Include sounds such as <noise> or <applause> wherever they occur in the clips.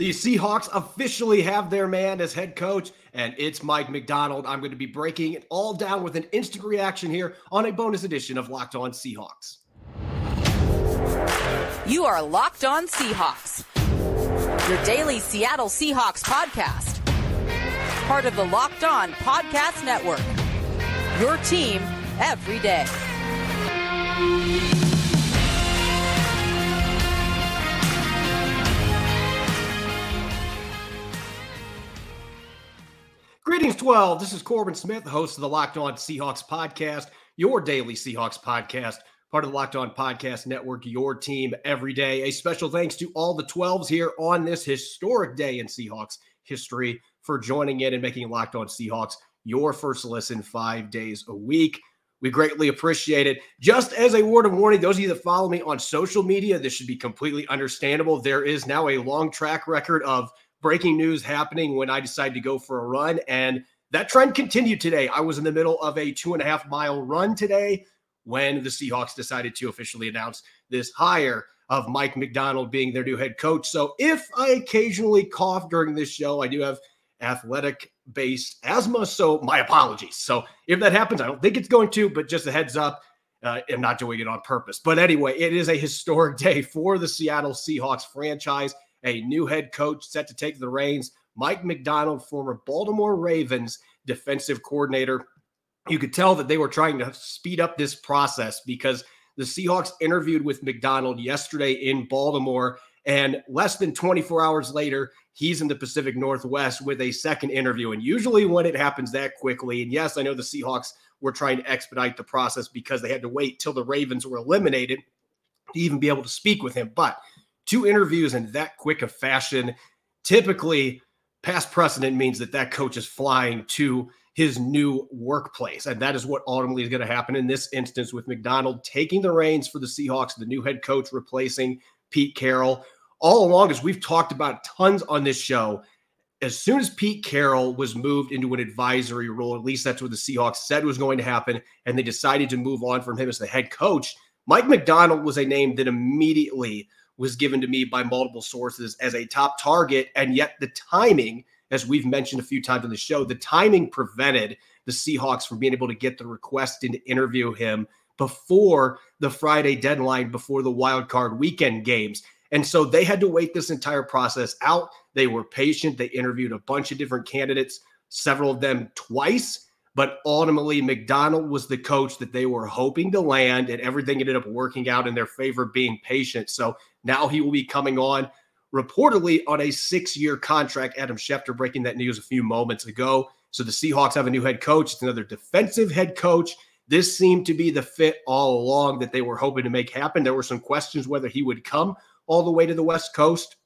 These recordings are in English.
The Seahawks officially have their man as head coach, and it's Mike Macdonald. I'm going to be breaking it all down with an instant reaction here on a bonus edition of Locked On Seahawks. You are Locked On Seahawks, your daily Seattle Seahawks podcast, part of the Locked On Podcast Network. Your team every day. Greetings, 12. This is Corbin Smith, host of the Locked On Seahawks podcast, your daily Seahawks podcast, part of the Locked On Podcast Network, your team every day. A special thanks to all the 12s here on this historic day in Seahawks history for joining in and making Locked On Seahawks your first listen five days a week. We greatly appreciate it. Just as a word of warning, those of you that follow me on social media, this should be completely understandable. There is now a long track record of breaking news happening when I decided to go for a run. And that trend continued today. I was in the middle of a two and a half mile run today when the Seahawks decided to officially announce this hire of Mike Macdonald being their new head coach. So if I occasionally cough during this show, I do have athletic based asthma. So my apologies. So if that happens, I don't think it's going to, but just a heads up. Uh, I'm not doing it on purpose. But anyway, it is a historic <laughs> day for the Seattle Seahawks franchise a new head coach set to take the reins. Mike Macdonald, former Baltimore Ravens defensive coordinator. You could tell that they were trying to speed up this process because the Seahawks interviewed with Macdonald yesterday in Baltimore. And less than 24 hours later, he's in the Pacific Northwest with a second interview. And usually, when it happens that quickly, and yes, I know the Seahawks were trying to expedite the process because they had to wait till the Ravens were eliminated to even be able to speak with him. But two interviews in that quick of fashion. Typically, past precedent means that that coach is flying to his new workplace. And that is what ultimately is going to happen in this instance with Macdonald taking the reins for the Seahawks, the new head coach replacing Pete Carroll. All along, as we've talked about tons on this show, as soon as Pete Carroll was moved into an advisory role, at least that's what the Seahawks said was going to happen, and they decided to move on from him as the head coach, Mike Macdonald was a name that immediately was given to me by multiple sources as a top target. And yet the timing, as we've mentioned a few times on the show, the timing prevented the Seahawks from being able to get the request in to interview him before the Friday deadline, before the wild card weekend games. And so they had to wait this entire process out. They were patient. They interviewed a bunch of different candidates, several of them twice. But ultimately, Macdonald was the coach that they were hoping to land, and everything ended up working out in their favor, being patient. So now he will be coming on reportedly on a six year contract. Adam Schefter breaking that news a few moments ago. So the Seahawks have a new head coach. It's another defensive head coach. This seemed to be the fit all along that they were hoping to make happen. There were some questions whether he would come all the way to the West Coast,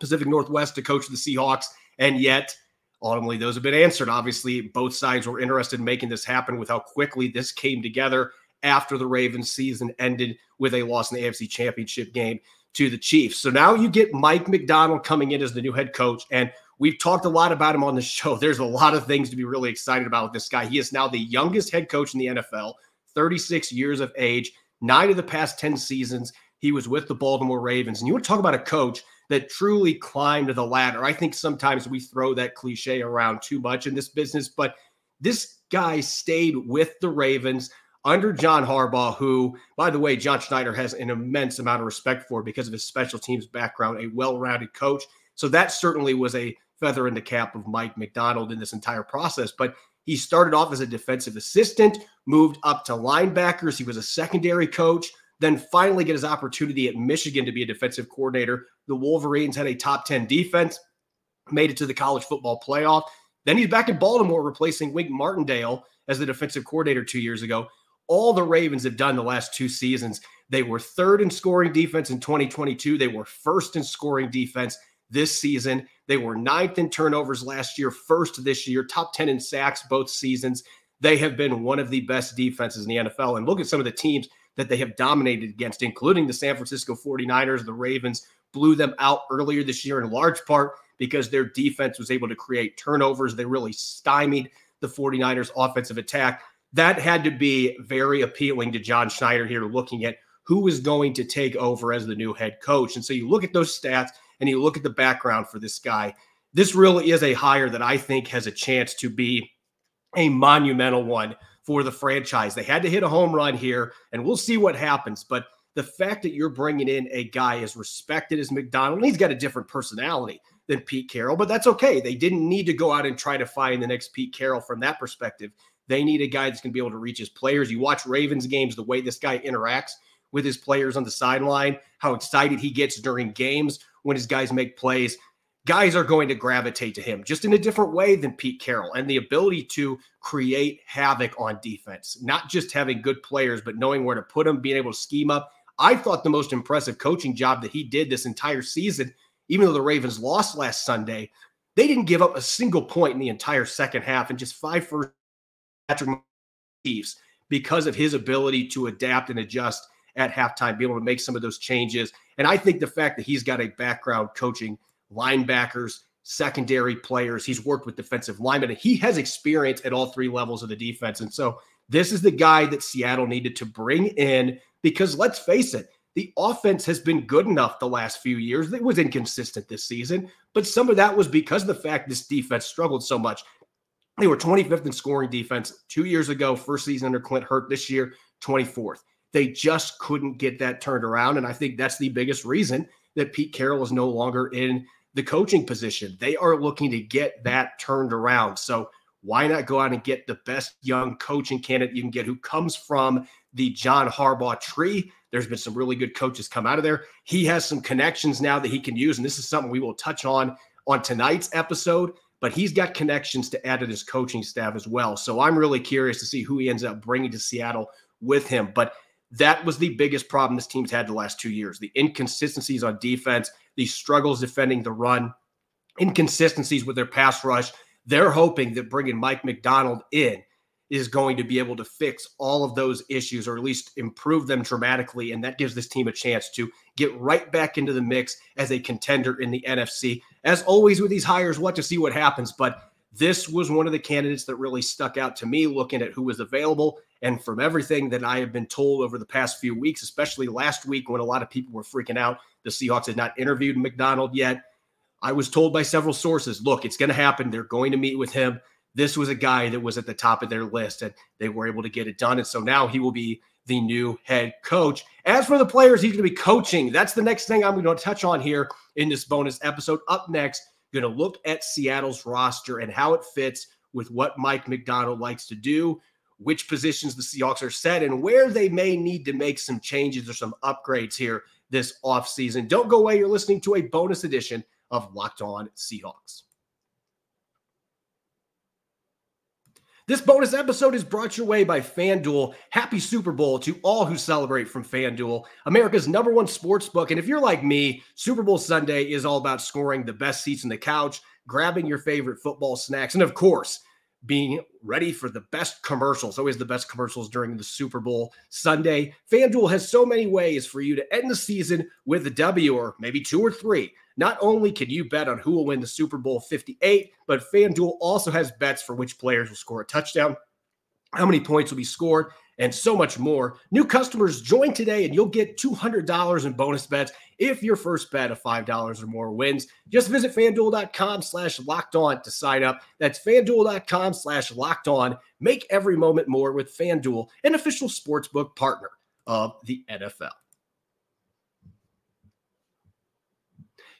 Pacific Northwest to coach the Seahawks. And yet, ultimately, those have been answered. Obviously, both sides were interested in making this happen with how quickly this came together after the Ravens season ended with a loss in the AFC Championship game to the Chiefs. So now you get Mike Macdonald coming in as the new head coach. And we've talked a lot about him on the <laughs> show. There's a lot of things to be really excited about with this guy. He is now the youngest head coach in the NFL, 36 years of age, nine of the past 10 seasons. He was with the Baltimore Ravens. And you want to talk about a coach that truly climbed the ladder. I think sometimes we throw that cliche around too much in this business, but this guy stayed with the Ravens under John Harbaugh, who, by the way, John Schneider has an immense amount of respect for because of his special teams background, a well rounded coach. So that certainly was a feather in the cap of Mike Macdonald in this entire process. But he started off as a defensive assistant, moved up to linebackers. He was a secondary coach, then finally get his opportunity at Michigan to be a defensive coordinator. The Wolverines had a top 10 defense, made it to the college football playoff. Then he's back in Baltimore, replacing Wink Martindale as the defensive coordinator two years ago all the Ravens have done the last two seasons. They were third in scoring defense in 2022. They were first in scoring defense this season. They were ninth in turnovers last year, first this year, top 10 in sacks both seasons. They have been one of the best defenses in the NFL. And look at some of the teams that they have dominated against, including the San Francisco 49ers. The Ravens blew them out earlier this year in large part because their defense was able to create turnovers. They really stymied the 49ers offensive attack that had to be very appealing to John Schneider here, looking at who was going to take over as the new head coach. And so you look at those stats, and you look at the background for this guy, this really is a hire that I think has a chance to be a monumental one for the franchise. They had to hit a home run here, and we'll see what happens. But the fact that you're bringing in a guy as respected as Macdonald, he's got a different personality than Pete Carroll, but that's okay. They didn't need to go out and try to find the next Pete Carroll from that perspective. They need a guy that's going to be able to reach his players. You watch Ravens games, the way this guy interacts with his players on the sideline, how excited he gets during games when his guys make plays. Guys are going to gravitate to him just in a different way than Pete Carroll and the ability to create havoc on defense, not just having good players, but knowing where to put them, being able to scheme up. I thought the most impressive coaching job that he did this entire season, even though the Ravens lost last Sunday, they didn't give up a single point in the entire second half and just five first Patrick Chiefs because of his ability to adapt and adjust at halftime, be able to make some of those changes. And I think the fact that he's got a background coaching linebackers, secondary players, he's worked with defensive linemen, and he has experience at all three levels of the defense. And so this is the guy that Seattle needed to bring in because let's face it, the offense has been good enough the last few years. It was inconsistent this season, but some of that was because of the fact this defense struggled so much. They were 25th in scoring defense two years ago, first season under Clint Hurtt. This year, 24th. They just couldn't get that turned around. And I think that's the biggest reason that Pete Carroll is no longer in the coaching position. They are looking to get that turned around. So why not go out and get the best young coaching candidate you can get who comes from the John Harbaugh tree? There's been some really good coaches come out of there. He has some connections now that he can use. And this is something we will touch on on tonight's episode but he's got connections to add to his coaching staff as well. So I'm really curious to see who he ends up bringing to Seattle with him. But that was the biggest problem this team's had the last two years the inconsistencies on defense, the struggles defending the run, inconsistencies with their pass rush. They're hoping that bringing Mike Macdonald in is going to be able to fix all of those issues or at least improve them dramatically. And that gives this team a chance to get right back into the mix as a contender in the NFC. As always with these hires, what to see what happens. But this was one of the candidates that really stuck out to me looking at who was available. And from everything that I have been told over the past few weeks, especially last week when a lot of people were freaking out, the Seahawks had not interviewed Macdonald yet. I was told by several sources, look, it's going to happen. They're going to meet with him this was a guy that was at the top of their list and they were able to get it done. And so now he will be the new head coach. As for the players he's going to be coaching, that's the next thing I'm going to touch on here in this bonus episode. Up next, going to look at Seattle's roster and how it fits with what Mike Macdonald likes to do, which positions the Seahawks are set, and where they may need to make some changes or some upgrades here this offseason. Don't go away. You're listening to a bonus edition of Locked On Seahawks. This bonus episode is brought your way by FanDuel. Happy Super Bowl to all who celebrate from FanDuel, America's number one sports book. And if you're like me, Super Bowl Sunday is all about scoring the best seats in the couch, grabbing your favorite football snacks, and of course, being ready for the best commercials. Always the best commercials during the Super Bowl Sunday. FanDuel has so many ways for you to end the season with a W or maybe two or three. Not only can you bet on who will win the Super Bowl 58, but FanDuel also has bets for which players will score a touchdown, how many points will be scored, and so much more. New customers join today and you'll get $200 in bonus bets if your first bet of $5 or more wins. Just visit fanduel.com slash locked on to sign up. That's fanduel.com slash locked on. Make every moment more with FanDuel, an official sportsbook partner of the NFL.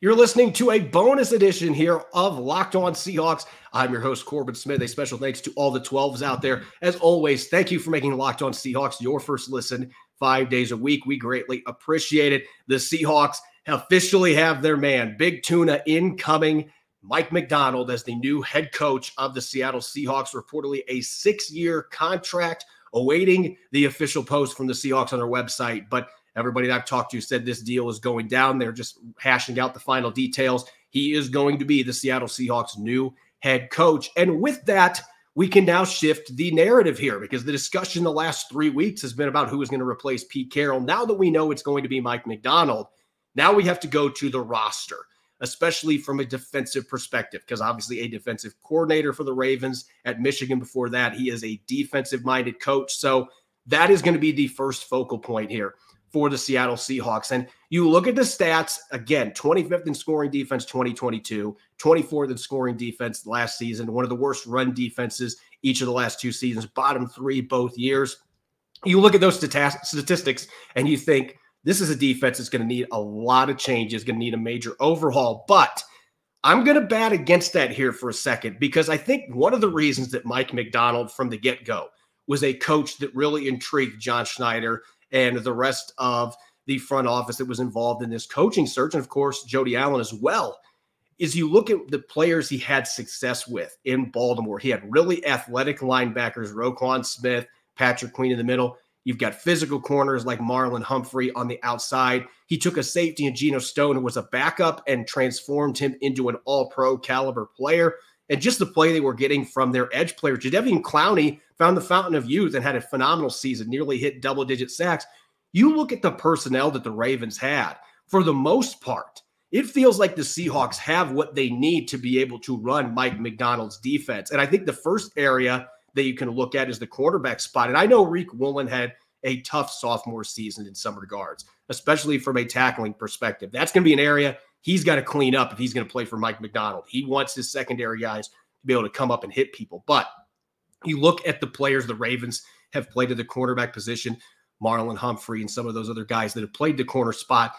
You're listening to a bonus edition here of Locked On Seahawks. I'm your host, Corbin Smith. A special thanks to all the 12s out there. As always, thank you for making Locked On Seahawks your first listen five days a week. We greatly appreciate it. The Seahawks officially have their man, Big Tuna, incoming. Mike Macdonald as the new head coach of the Seattle Seahawks, reportedly a six year contract awaiting the official post from the Seahawks on their website. But Everybody that I've talked to said this deal is going down. They're just hashing out the final details. He is going to be the Seattle Seahawks' new head coach. And with that, we can now shift the narrative here because the discussion the last three weeks has been about who is going to replace Pete Carroll. Now that we know it's going to be Mike Macdonald, now we have to go to the roster, especially from a defensive perspective, because obviously a defensive coordinator for the Ravens at Michigan before that, he is a defensive minded coach. So that is going to be the first focal point here for the Seattle Seahawks. And you look at the stats again 25th in scoring defense 2022, 24th in scoring defense last season, one of the worst run defenses each of the last two seasons, bottom three both years. You look at those statistics and you think this is a defense that's going to need a lot of changes, going to need a major overhaul. But I'm going to bat against that here for a second because I think one of the reasons that Mike Macdonald from the get go was a coach that really intrigued John Schneider and the rest of the front office that was involved in this coaching search. And of course, Jody Allen as well. Is you look at the players he had success with in Baltimore, he had really athletic linebackers, Roquan Smith, Patrick Queen in the middle. You've got physical corners like Marlon Humphrey on the outside. He took a safety in Geno Stone who was a backup and transformed him into an all pro caliber player. And just the play they were getting from their edge player, Jadeveon Clowney found the fountain of youth and had a phenomenal season, nearly hit double digit sacks. You look at the personnel that the Ravens had, for the most part, it feels like the Seahawks have what they need to be able to run Mike Macdonald's defense. And I think the first area that you can look at is the quarterback spot. And I know Riq Woolen had a tough sophomore season in some regards, especially from a tackling perspective. That's going to be an area he's got to clean up if he's going to play for Mike Macdonald. He wants his secondary guys to be able to come up and hit people. But you look at the players the Ravens have played at the cornerback position, Marlon Humphrey and some of those other guys that have played the corner spot.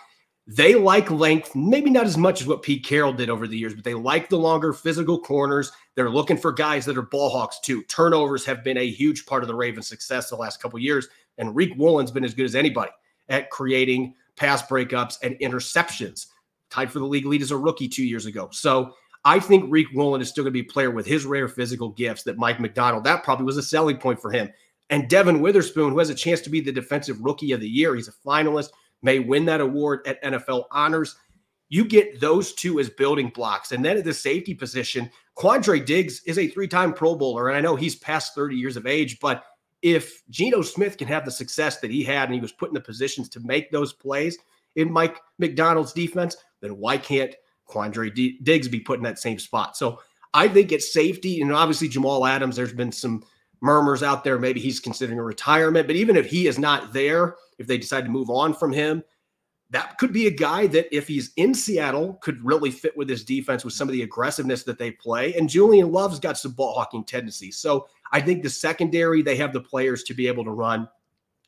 They like length, maybe not as much as what Pete Carroll did over the years, but they like the longer physical corners. They're looking for guys that are ball hawks too. Turnovers have been a huge part of the Ravens' success the last couple years, and Riq Woolen's been as good as anybody at creating pass breakups and interceptions. Tied for the league lead as a rookie two years ago. So I think Riq Woolen is still going to be a player with his rare physical gifts that Mike Macdonald, that probably was a selling point for him. And Devin Witherspoon, who has a chance to be the defensive rookie of the year, he's a finalist may win that award at NFL Honors. You get those two as building blocks. And then at the safety position, Quandre Diggs is a three time Pro Bowler. And I know he's past 30 years of age, but if Geno Smith can have the success that he had and he was put in the positions to make those plays in Mike Macdonald's defense, then why can't Quandre D- Diggs be put in that same spot? So I think it's safety. And obviously, Jamal Adams, there's been some murmurs out there. Maybe he's considering a retirement. But even if he is not there, if they decide to move on from him, that could be a guy that, if he's in Seattle, could really fit with this defense with some of the aggressiveness that they play. And Julian Love's got some ball hawking tendencies. So I think the secondary, they have the players to be able to run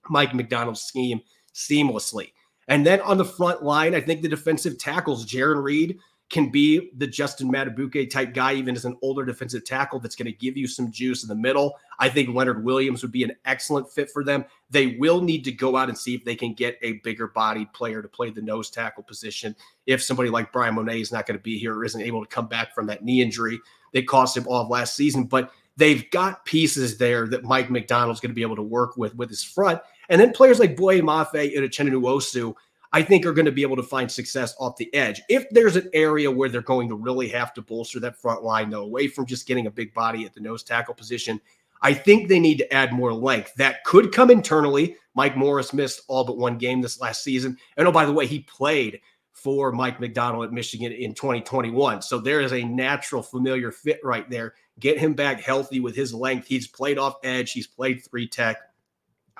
Mike Macdonald's scheme seamlessly. And then on the front line, I think the defensive tackles, Jarran Reed, can be the Justin Madubuike type guy, even as an older defensive tackle that's going to give you some juice in the middle. I think Leonard Williams would be an excellent fit for them. They will need to go out and see if they can get a bigger bodied player to play the nose tackle position. If somebody like Bryan Mone is not going to be here or isn't able to come back from that knee injury that cost him all of last season, but they've got pieces there that Mike Macdonald's going to be able to work with with his front. And then players like Boye Mafe and Uchenna Nwosu I think are going to be able to find success off the edge. If there's an area where they're going to really have to bolster that front line, though, away from just getting a big body at the nose tackle position, I think they need to add more length. That could come internally. Mike Morris missed all but one game this last season. And oh, by the way, he played for Mike Macdonald at Michigan in 2021. So there is a natural, familiar fit right there. Get him back healthy with his length. He's played off edge, he's played three tech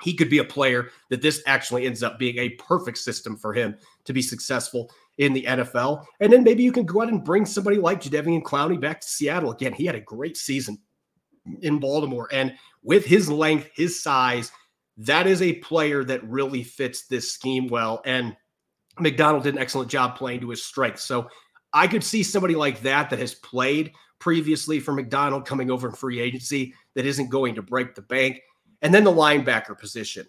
he could be a player that this actually ends up being a perfect system for him to be successful in the NFL. And then maybe you can go out and bring somebody like Jadeveon Clowney back to Seattle. Again, he had a great season in Baltimore. And with his length, his size, that is a player that really fits this scheme well. And Macdonald did an excellent job playing to his strengths. So I could see somebody like that that has played previously for Macdonald coming over in free agency that isn't going to break the bank. And then the linebacker position.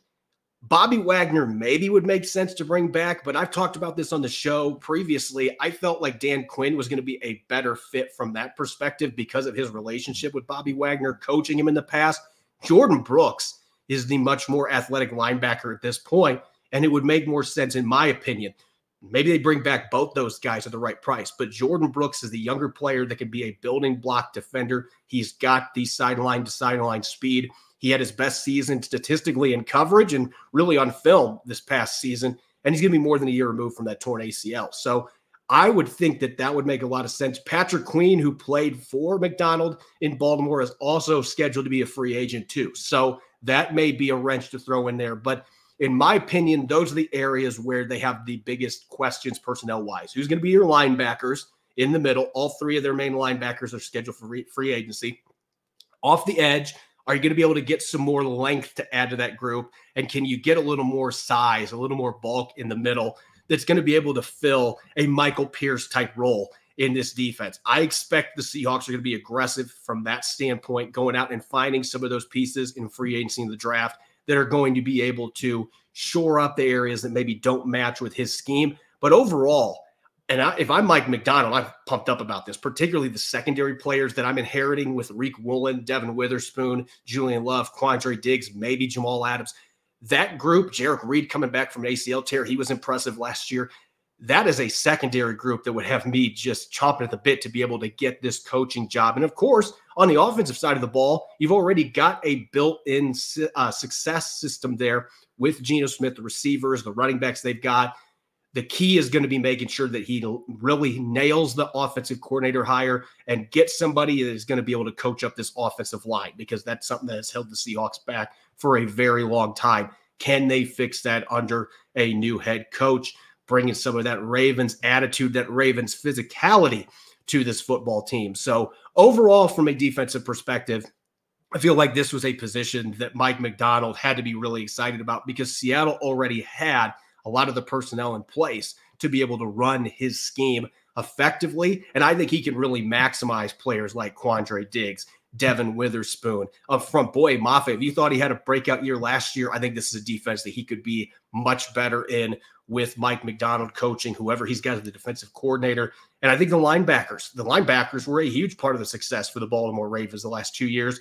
Bobby Wagner maybe would make sense to bring back, but I've talked about this on the show previously. I felt like Dan Quinn was going to be a better fit from that perspective because of his relationship with Bobby Wagner, coaching him in the past. Jordyn Brooks is the much more athletic linebacker at this point, and it would make more sense, in my opinion. Maybe they bring back both those guys at the right price, but Jordyn Brooks is the younger player that can be a building block defender. He's got the sideline to sideline speed. He had his best season statistically in coverage and really on film this past season. And he's going to be more than a year removed from that torn ACL. So I would think that that would make a lot of sense. Patrick Queen, who played for Macdonald in Baltimore, is also scheduled to be a free agent too. So that may be a wrench to throw in there. But in my opinion, those are the areas where they have the biggest questions personnel wise. Who's going to be your linebackers in the middle? All three of their main linebackers are scheduled for free agency. Off the edge, are you going to be able to get some more length to add to that group? And can you get a little more size, a little more bulk in the middle that's going to be able to fill a Michael Pierce type role in this defense? I expect the Seahawks are going to be aggressive from that standpoint, going out and finding some of those pieces in free agency in the draft that are going to be able to shore up the areas that maybe don't match with his scheme. But overall, and I, if I'm Mike Macdonald, I'm pumped up about this, particularly the secondary players that I'm inheriting with Riq Woolen, Devin Witherspoon, Julian Love, Quandre Diggs, maybe Jamal Adams. That group, Jerrick Reed coming back from an ACL tear, he was impressive last year. That is a secondary group that would have me just chomping at the bit to be able to get this coaching job. And of course, on the offensive side of the ball, you've already got a built in uh, success system there with Geno Smith, the receivers, the running backs they've got the key is going to be making sure that he really nails the offensive coordinator hire and gets somebody that is going to be able to coach up this offensive line because that's something that has held the Seahawks back for a very long time. Can they fix that under a new head coach, bringing some of that Ravens attitude, that Ravens physicality to this football team? So, overall, from a defensive perspective, I feel like this was a position that Mike Macdonald had to be really excited about because Seattle already had – a lot of the personnel in place to be able to run his scheme effectively. And I think he can really maximize players like Quandre Diggs, Devin Witherspoon up front. Boye Mafe, if you thought he had a breakout year last year, I think this is a defense that he could be much better in with Mike Macdonald coaching, whoever he's got as the defensive coordinator. And I think the linebackers, the linebackers were a huge part of the success for the Baltimore Ravens the last two years.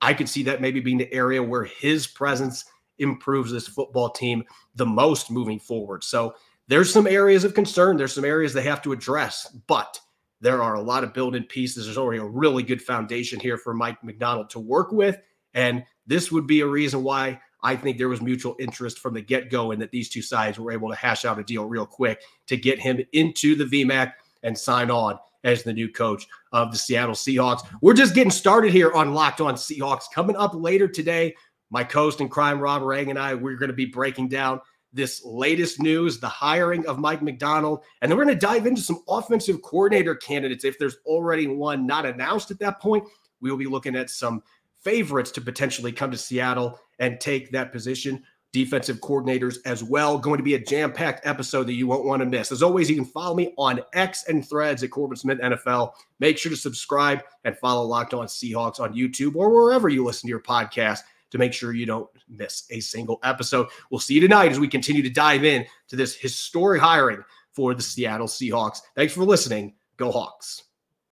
I could see that maybe being the area where his presence – improves this football team the most moving forward. So there's some areas of concern. There's some areas they have to address, but there are a lot of building pieces. There's already a really good foundation here for Mike Macdonald to work with. And this would be a reason why I think there was mutual interest from the get go and that these two sides were able to hash out a deal real quick to get him into the VMAC and sign on as the new coach of the Seattle Seahawks. We're just getting started here on Locked On Seahawks. Coming up later today, my co-host in crime, Rob Rang, and I, we're going to be breaking down this latest news, the hiring of Mike Macdonald, and then we're going to dive into some offensive coordinator candidates. If there's already one not announced at that point, we will be looking at some favorites to potentially come to Seattle and take that position. Defensive coordinators as well. Going to be a jam packed episode that you won't want to miss. As always, you can follow me on X and threads at Corbin Smith NFL. Make sure to subscribe and follow Locked On Seahawks on YouTube or wherever you listen to your podcast to make sure you don't miss a single episode. We'll see you tonight as we continue to dive in to this historic hiring for the Seattle Seahawks. Thanks for listening. Go Hawks.